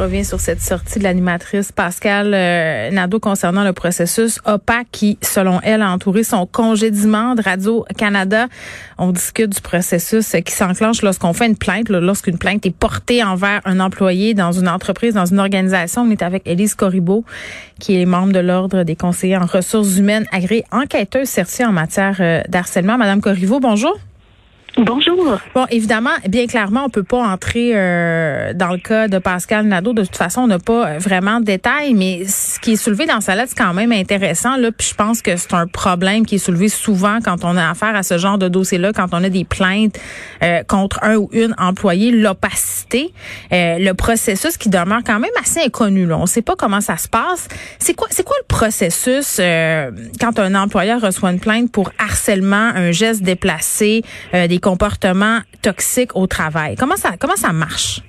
Reviens sur cette sortie de l'animatrice Pascal euh, Nadeau concernant le processus opaque qui, selon elle, a entouré son congédiement de Radio-Canada. On discute du processus qui s'enclenche lorsqu'on fait une plainte, lorsqu'une plainte est portée envers un employé dans une entreprise, dans une organisation. On est avec Élise Corribeau, qui est membre de l'Ordre des conseillers en ressources humaines agréée enquêteuse certifiée en matière euh, d'harcèlement. Madame Corriveau, bonjour. Bonjour. Bon, évidemment, bien clairement, on peut pas entrer euh, dans le cas de Pascal Nadeau. De toute façon, on n'a pas vraiment de détails, mais ce qui est soulevé dans sa lettre, c'est quand même intéressant. Là, puis je pense que c'est un problème qui est soulevé souvent quand on a affaire à ce genre de dossier-là, quand on a des plaintes euh, contre un ou une employé, l'opacité, euh, le processus qui demeure quand même assez inconnu. Là. On ne sait pas comment ça se passe. C'est quoi, c'est quoi le processus quand un employeur reçoit une plainte pour harcèlement, un geste déplacé, des comportements toxiques au travail. Comment ça, comment ça marche?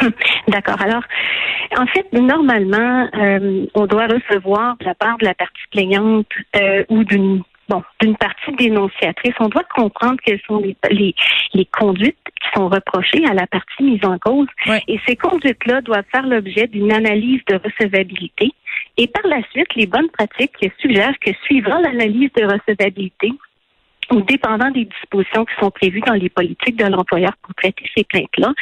D'accord. Alors, en fait, normalement, euh, on doit recevoir de la part de la partie plaignante euh, ou d'une bon d'une partie dénonciatrice, on doit comprendre quelles sont les, les, les, conduites qui sont reprochées à la partie mise en cause. Et ces conduites-là doivent faire l'objet d'une analyse de recevabilité. Et par la suite, les bonnes pratiques suggèrent que suivant l'analyse de recevabilité, ou dépendant des dispositions qui sont prévues dans les politiques de l'employeur pour traiter ces plaintes-là.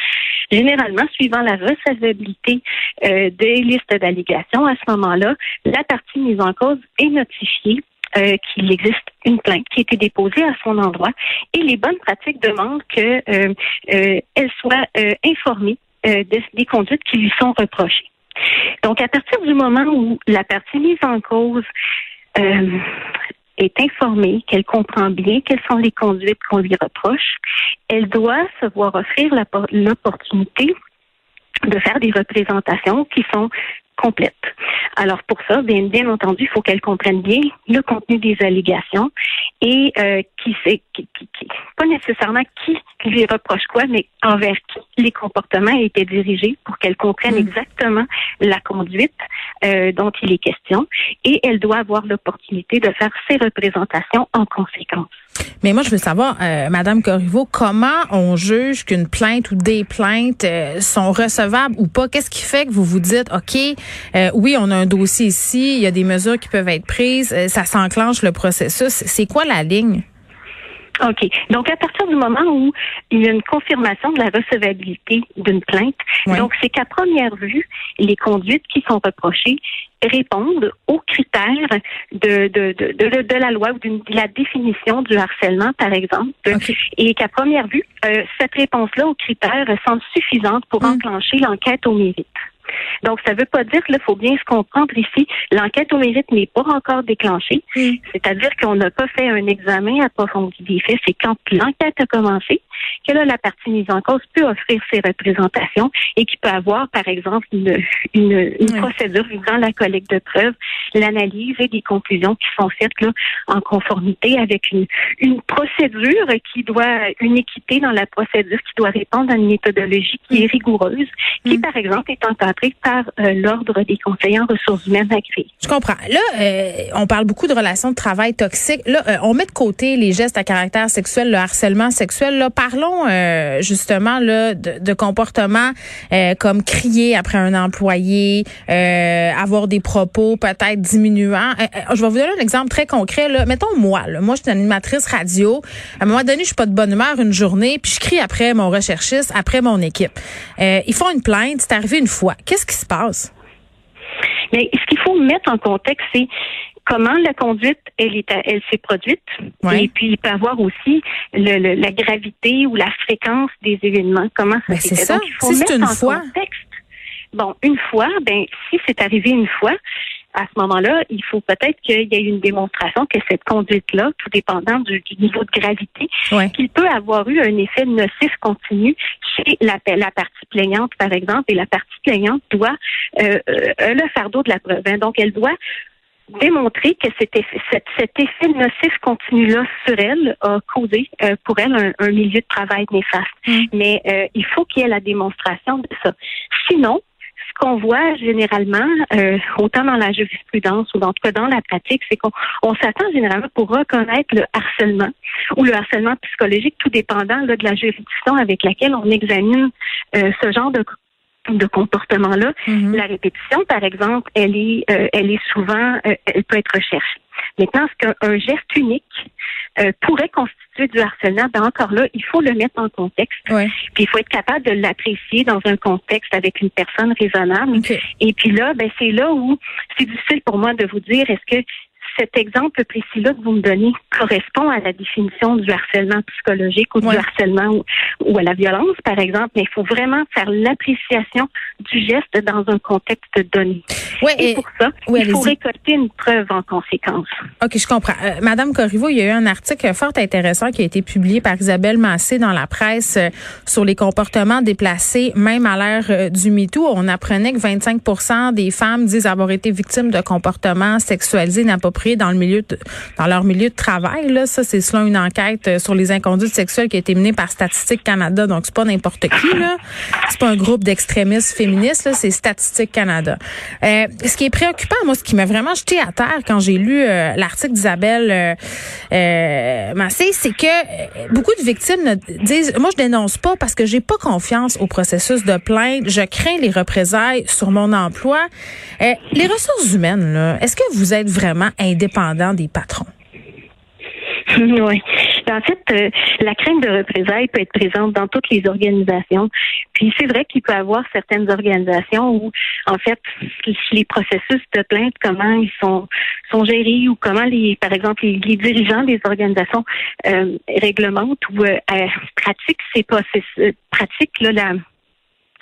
Généralement, suivant la recevabilité euh, des listes d'allégations, à ce moment-là, la partie mise en cause est notifiée euh, qu'il existe une plainte qui a été déposée à son endroit et les bonnes pratiques demandent qu'elle euh, euh, soit informée des conduites qui lui sont reprochées. Donc, à partir du moment où la partie mise en cause est informée, qu'elle comprend bien quelles sont les conduites qu'on lui reproche, elle doit se voir offrir l'opportunité de faire des représentations qui sont complètes. Alors pour ça, bien, bien entendu, il faut qu'elle comprenne bien le contenu des allégations et euh, qui c'est qui, qui, pas nécessairement qui lui reproche quoi, mais envers qui les comportements étaient dirigés pour qu'elle comprenne mm. exactement la conduite euh, dont il est question et elle doit avoir l'opportunité de faire ses représentations en conséquence. Mais moi, je veux savoir, euh, Madame Corriveau, comment on juge qu'une plainte ou des plaintes euh, sont recevables ou pas? Qu'est-ce qui fait que vous vous dites, OK, euh, oui, on a un dossier ici, il y a des mesures qui peuvent être prises, ça s'enclenche le processus. C'est quoi la ligne? OK. Donc, à partir du moment où il y a une confirmation de la recevabilité d'une plainte, donc c'est qu'à première vue, les conduites qui sont reprochées répondent aux critères de, de, de, de, la loi ou de la définition du harcèlement, par exemple, et qu'à première vue, euh, cette réponse-là aux critères semble suffisante pour mm. enclencher l'enquête au mérite. Donc, ça ne veut pas dire qu'il faut bien se comprendre ici, l'enquête au mérite n'est pas encore déclenchée. Mm. C'est-à-dire qu'on n'a pas fait un examen approfondi des faits. C'est quand l'enquête a commencé que là, la partie mise en cause peut offrir ses représentations et qui peut avoir, par exemple, une, une, procédure visant la collecte de preuves, l'analyse et des conclusions qui sont faites là, en conformité avec une, une procédure qui doit, une équité dans la procédure qui doit répondre à une méthodologie qui est rigoureuse, qui, mm. par exemple, est encadrée par euh, l'Ordre des conseillers en ressources humaines agréées. Je comprends. Là, euh, on parle beaucoup de relations de travail toxiques. Là, euh, on met de côté les gestes à caractère sexuel, le harcèlement sexuel. Là, parlons euh, justement là de, de comportements euh, comme crier après un employé, avoir des propos peut-être diminuants. je vais vous donner un exemple très concret. Là. Mettons moi, là, moi je suis animatrice radio. À un moment donné, je suis pas de bonne humeur une journée, puis je crie après mon recherchiste, après mon équipe. ils font une plainte, c'est arrivé une fois. Qu'est-ce qui se passe? Mais ce qu'il faut mettre en contexte, c'est comment la conduite elle est elle s'est produite et puis il peut avoir aussi le, la gravité ou la fréquence des événements comment ça ben, s'est fait? Ça. il faut mettre en fois. contexte. Bon, une fois, ben si c'est arrivé une fois, à ce moment-là, il faut peut-être qu'il y ait une démonstration que cette conduite-là, tout dépendant du, niveau de gravité, qu'il peut avoir eu un effet nocif continu chez la, la, partie plaignante, par exemple, et la partie plaignante doit euh, euh, le fardeau de la preuve. Hein. Donc, elle doit démontré que cet effet, cet, effet nocif continu-là sur elle a causé euh, pour elle un, milieu de travail néfaste. Mm. Mais euh, il faut qu'il y ait la démonstration de ça. Sinon, qu'on voit généralement, euh, autant dans la jurisprudence ou dans, dans la pratique, c'est qu'on s'attend généralement pour reconnaître le harcèlement ou le harcèlement psychologique, tout dépendant de la juridiction avec laquelle on examine ce genre de de comportement-là. Mm-hmm. La répétition, par exemple, elle est, euh, elle est souvent, euh, elle peut être recherchée. Maintenant, ce qu'un geste unique euh, pourrait constituer du harcèlement, ben encore là, il faut le mettre en contexte. Puis il faut être capable de l'apprécier dans un contexte avec une personne raisonnable. Et puis là, ben c'est là où c'est difficile pour moi de vous dire est-ce que cet exemple précis-là que vous me donnez correspond à la définition du harcèlement psychologique ou du harcèlement ou, à la violence, par exemple, mais il faut vraiment faire l'appréciation du geste dans un contexte donné. et, pour ça, il faut récolter une preuve en conséquence. OK, je comprends. Euh, Madame Corriveau, il y a eu un article fort intéressant qui a été publié par Isabelle Massé dans la presse euh, sur les comportements déplacés, même à l'ère euh, du MeToo. On apprenait que 25 des femmes disent avoir été victimes de comportements sexualisés inappropriés dans le milieu dans leur milieu de travail. Là, ça, c'est selon une enquête euh, sur les inconduites sexuelles qui a été menée par Statistique Canada. Donc, c'est pas n'importe qui. Là, c'est pas un groupe d'extrémistes féministes. Là, c'est Statistique Canada. Euh, ce qui est préoccupant, moi, ce qui m'a vraiment jeté à terre quand j'ai lu euh, l'article d'Isabelle euh, Massé, c'est que beaucoup de victimes disent, moi, je dénonce pas parce que j'ai pas confiance au processus de plainte. Je crains les représailles sur mon emploi. les ressources humaines, là, est-ce que vous êtes vraiment indépendant des patrons. Oui. En fait, euh, la crainte de représailles peut être présente dans toutes les organisations. Puis c'est vrai qu'il peut y avoir certaines organisations où, en fait, les processus de plainte, comment ils sont sont gérés ou comment les, par exemple, les, dirigeants des organisations euh, réglementent ou euh, pratiquent ces processus, pratiquent là, la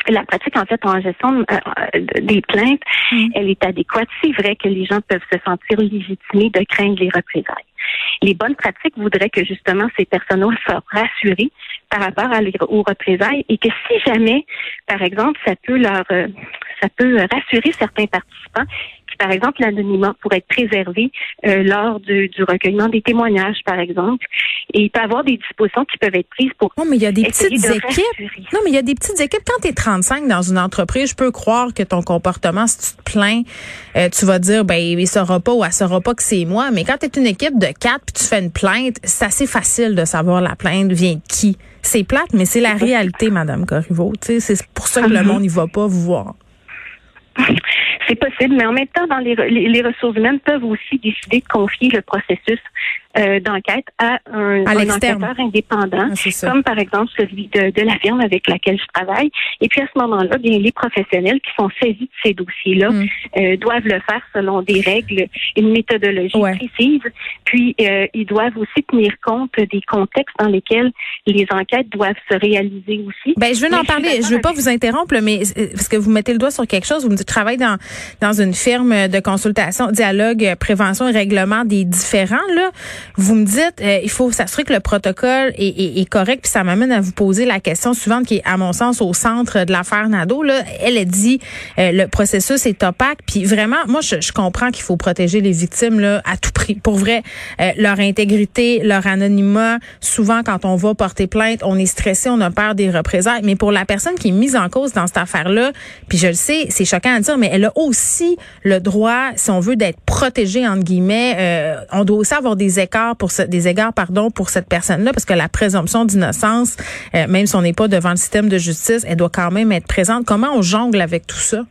la pratique, en fait, en gestion euh, des plaintes, mm. elle est adéquate. C'est vrai que les gens peuvent se sentir légitimés de craindre les représailles. Les bonnes pratiques voudraient que justement ces personnes-là soient rassurées par rapport à aux représailles et que si jamais, par exemple, ça peut leur, euh, ça peut rassurer certains participants par exemple, l'anonymat pourrait être préservé euh, lors du, recueillement des témoignages, par exemple. Et il peut y avoir des dispositions qui peuvent être prises pour. Non, mais il y a des petites équipes. Non, mais il y a des petites équipes. Quand tu es 35 dans une entreprise, je peux croire que ton comportement, si tu te plains, euh, tu vas dire, ben, il saura pas ou elle saura pas que c'est moi. Mais quand tu es une équipe de quatre puis tu fais une plainte, c'est assez facile de savoir la plainte vient de qui. C'est plate, mais c'est la réalité, Madame Corriveau. C'est pour ça que le uh-huh. monde n'y va pas vous voir. C'est possible, mais en même temps, dans les, les, ressources humaines peuvent aussi décider de confier le processus euh, d'enquête à un, enquêteur indépendant, ah, comme par exemple celui de, de, la firme avec laquelle je travaille. Et puis à ce moment-là, bien les professionnels qui sont saisis de ces dossiers-là mm. euh, doivent le faire selon des règles, une méthodologie précise. Puis euh, ils doivent aussi tenir compte des contextes dans lesquels les enquêtes doivent se réaliser aussi. Ben je veux en parler. Je veux pas vous interrompre, mais parce que vous mettez le doigt sur quelque chose. Vous me dites travaille dans dans une firme de consultation, dialogue, prévention et règlement des différents là. Vous me dites, euh, il faut s'assurer que le protocole est, correct, puis ça m'amène à vous poser la question suivante qui est, à mon sens, au centre de l'affaire Nadeau. Là, elle a dit, euh, le processus est opaque, puis vraiment, moi, je, comprends qu'il faut protéger les victimes là à tout prix. Pour vrai, euh, leur intégrité, leur anonymat. Souvent, quand on va porter plainte, on est stressé, on a peur des représailles. Mais pour la personne qui est mise en cause dans cette affaire-là, puis je le sais, c'est choquant à dire, mais elle a aussi le droit, si on veut, d'être protégée entre guillemets. on doit aussi avoir des pour des égards pardon pour cette personne-là parce que la présomption d'innocence, euh, même si on n'est pas devant le système de justice, elle doit quand même être présente. Comment on jongle avec tout ça?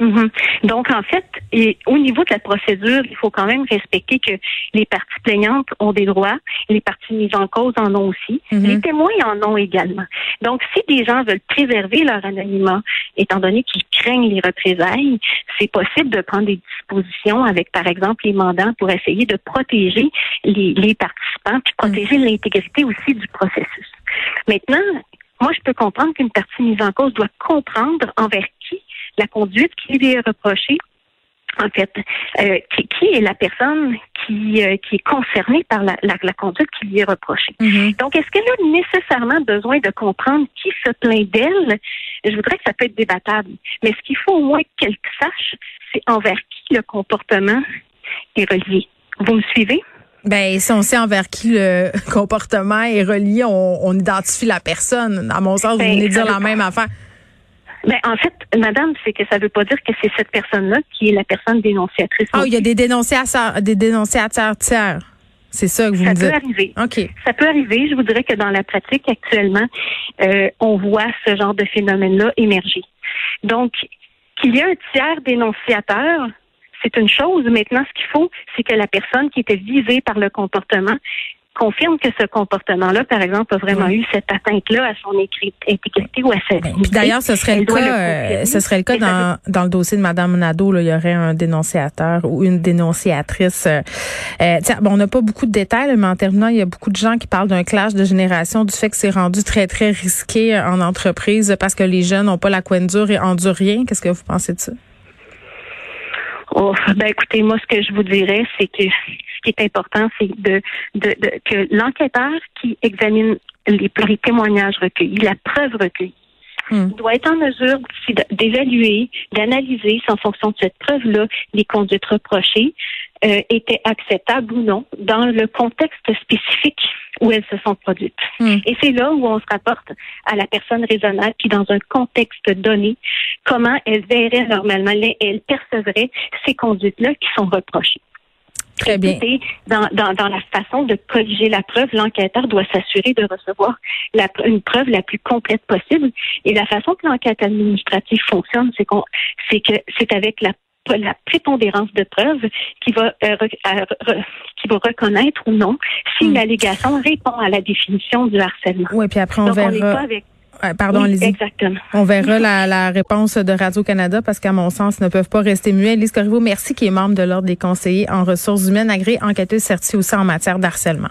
Mhm. Donc, en fait, et au niveau de la procédure, il faut quand même respecter que les parties plaignantes ont des droits, les parties mises en cause en ont aussi, mhm. les témoins en ont également. Donc, si des gens veulent préserver leur anonymat, étant donné qu'ils craignent les représailles, c'est possible de prendre des dispositions avec, par exemple, les mandants pour essayer de protéger les, participants, puis protéger mhm. l'intégrité aussi du processus. Maintenant, moi, je peux comprendre qu'une partie mise en cause doit comprendre envers qui la conduite qui lui est reprochée. En fait, euh, qui, est la personne qui, euh, qui est concernée par la, la, conduite qui lui est reprochée. Mm-hmm. Donc, est-ce qu'elle a nécessairement besoin de comprendre qui se plaint d'elle? Je voudrais que ça peut être débattable. Mais ce qu'il faut au moins qu'elle sache, c'est envers qui le comportement est relié. Vous me suivez? Ben, si on sait envers qui le comportement est relié, on, identifie la personne. À mon sens, vous ben, venez dire la même affaire. Ben, en fait, madame, c'est que ça ne veut pas dire que c'est cette personne-là qui est la personne dénonciatrice. Ah, il y a des dénonciateurs, des dénonciateurs tiers. C'est ça que vous me dites. Ça peut arriver. OK. Ça peut arriver. Je vous dirais que dans la pratique actuellement, euh, on voit ce genre de phénomène-là émerger. Donc, qu'il y ait un tiers dénonciateur, c'est une chose. Maintenant, ce qu'il faut, c'est que la personne qui était visée par le comportement confirme que ce comportement-là, par exemple, a vraiment eu cette atteinte-là à son intégrité ou à sa ben, D'ailleurs, ce serait le cas, euh, ce serait le cas dans, dans le dossier de Madame Nadeau. Là, il y aurait un dénonciateur ou une dénonciatrice. Euh, euh bon, on n'a pas beaucoup de détails, mais en terminant, il y a beaucoup de gens qui parlent d'un clash de génération, du fait que c'est rendu très très risqué en entreprise parce que les jeunes n'ont pas la coin dure et endurent rien. Qu'est-ce que vous pensez de ça? Oh, ben écoutez, moi ce que je vous dirais, c'est que ce qui est important, c'est de, de, que l'enquêteur qui examine les, témoignages recueillis, la preuve recueillie, hmm. doit être en mesure d'évaluer, d'analyser, en fonction de cette preuve-là, les conduites reprochées, euh, étaient acceptables ou non dans le contexte spécifique où elles se sont produites. Hmm. Et c'est là où on se rapporte à la personne raisonnable qui, dans un contexte donné, comment elle verrait normalement, elle percevrait ces conduites-là qui sont reprochées. Très bien. Dans, dans, dans, la façon de corriger la preuve, l'enquêteur doit s'assurer de recevoir la, une preuve la plus complète possible. Et la façon que l'enquête administrative fonctionne, c'est qu'on, c'est que c'est avec la la prépondérance de preuves qui va euh, qui va reconnaître ou non si hmm. l'allégation répond à la définition du harcèlement. Oui, puis après on verra. Pardon, oui, Exactement. On verra la, la, réponse de Radio-Canada parce qu'à mon sens, ils ne peuvent pas rester muets. Lise Corriveau, merci, qui est membre de l'Ordre des conseillers en ressources humaines, agréée, enquêteuse certifiée aussi en matière d'harcèlement.